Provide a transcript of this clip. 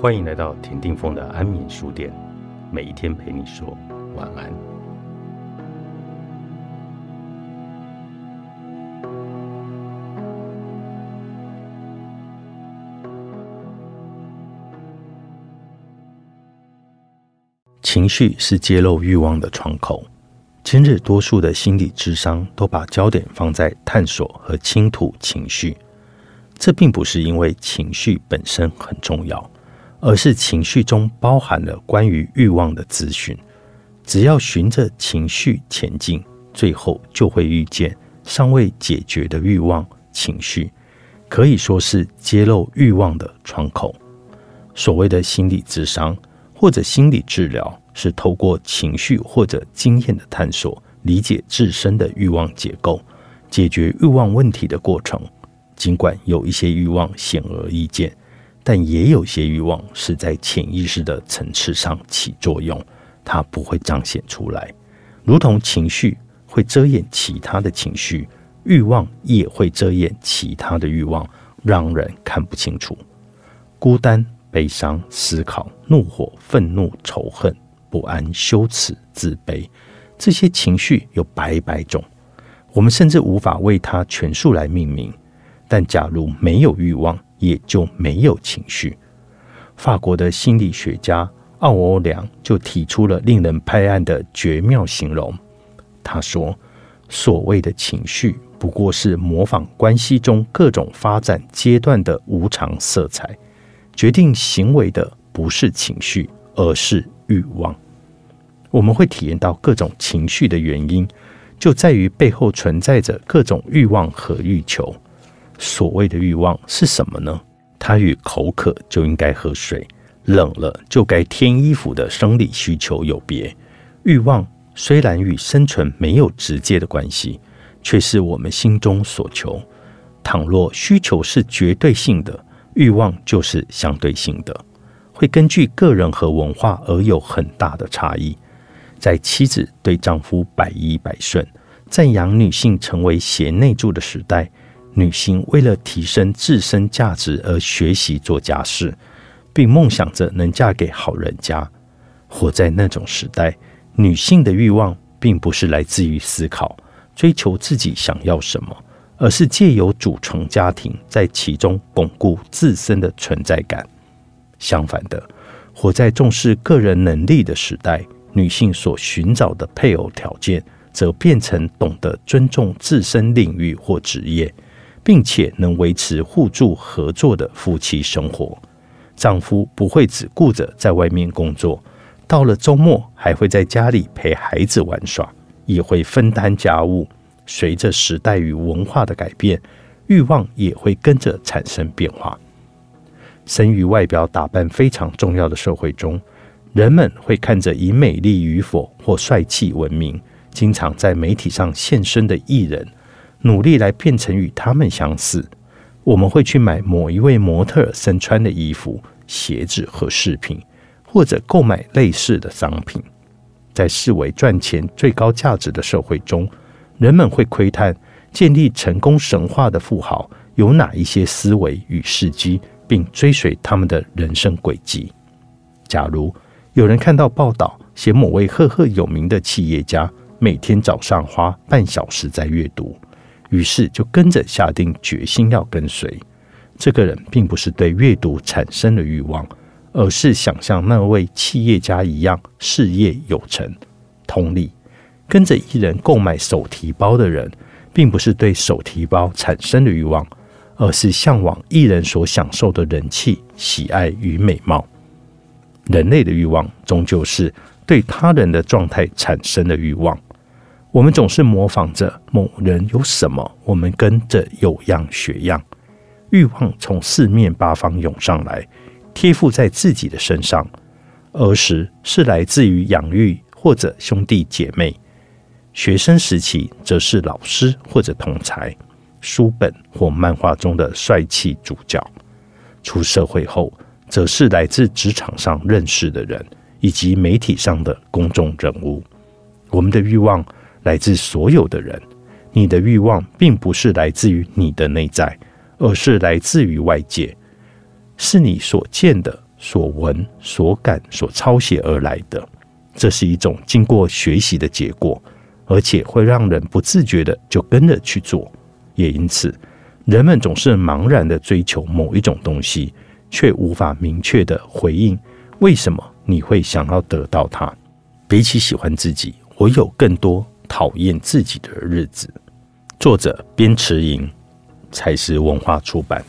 欢迎来到田定峰的安眠书店，每一天陪你说晚安。情绪是揭露欲望的窗口。今日多数的心理智商都把焦点放在探索和倾吐情绪，这并不是因为情绪本身很重要。而是情绪中包含了关于欲望的资讯，只要循着情绪前进，最后就会遇见尚未解决的欲望情绪，可以说是揭露欲望的窗口。所谓的心理智商或者心理治疗，是透过情绪或者经验的探索，理解自身的欲望结构，解决欲望问题的过程。尽管有一些欲望显而易见。但也有些欲望是在潜意识的层次上起作用，它不会彰显出来。如同情绪会遮掩其他的情绪，欲望也会遮掩其他的欲望，让人看不清楚。孤单、悲伤、思考、怒火、愤怒、仇恨、不安、羞耻、自卑，这些情绪有百百种，我们甚至无法为它全数来命名。但假如没有欲望，也就没有情绪。法国的心理学家奥欧良就提出了令人拍案的绝妙形容。他说：“所谓的情绪，不过是模仿关系中各种发展阶段的无常色彩。决定行为的不是情绪，而是欲望。我们会体验到各种情绪的原因，就在于背后存在着各种欲望和欲求。”所谓的欲望是什么呢？它与口渴就应该喝水，冷了就该添衣服的生理需求有别。欲望虽然与生存没有直接的关系，却是我们心中所求。倘若需求是绝对性的，欲望就是相对性的，会根据个人和文化而有很大的差异。在妻子对丈夫百依百顺、赞扬女性成为贤内助的时代。女性为了提升自身价值而学习做家事，并梦想着能嫁给好人家。活在那种时代，女性的欲望并不是来自于思考、追求自己想要什么，而是借由组成家庭，在其中巩固自身的存在感。相反的，活在重视个人能力的时代，女性所寻找的配偶条件，则变成懂得尊重自身领域或职业。并且能维持互助合作的夫妻生活，丈夫不会只顾着在外面工作，到了周末还会在家里陪孩子玩耍，也会分担家务。随着时代与文化的改变，欲望也会跟着产生变化。生于外表打扮非常重要的社会中，人们会看着以美丽与否或帅气闻名，经常在媒体上现身的艺人。努力来变成与他们相似。我们会去买某一位模特身穿的衣服、鞋子和饰品，或者购买类似的商品。在视为赚钱最高价值的社会中，人们会窥探建立成功神话的富豪有哪一些思维与事迹，并追随他们的人生轨迹。假如有人看到报道写某位赫赫有名的企业家每天早上花半小时在阅读。于是就跟着下定决心要跟随。这个人并不是对阅读产生了欲望，而是想像那位企业家一样事业有成。同理，跟着艺人购买手提包的人，并不是对手提包产生的欲望，而是向往艺人所享受的人气、喜爱与美貌。人类的欲望终究是对他人的状态产生的欲望。我们总是模仿着某人有什么，我们跟着有样学样。欲望从四面八方涌上来，贴附在自己的身上。儿时是来自于养育或者兄弟姐妹，学生时期则是老师或者同才，书本或漫画中的帅气主角。出社会后，则是来自职场上认识的人，以及媒体上的公众人物。我们的欲望。来自所有的人，你的欲望并不是来自于你的内在，而是来自于外界，是你所见的所闻、所感、所抄写而来的。这是一种经过学习的结果，而且会让人不自觉的就跟着去做。也因此，人们总是茫然的追求某一种东西，却无法明确的回应为什么你会想要得到它。比起喜欢自己，我有更多讨厌自己的日子。作者：边池莹，才是文化出版。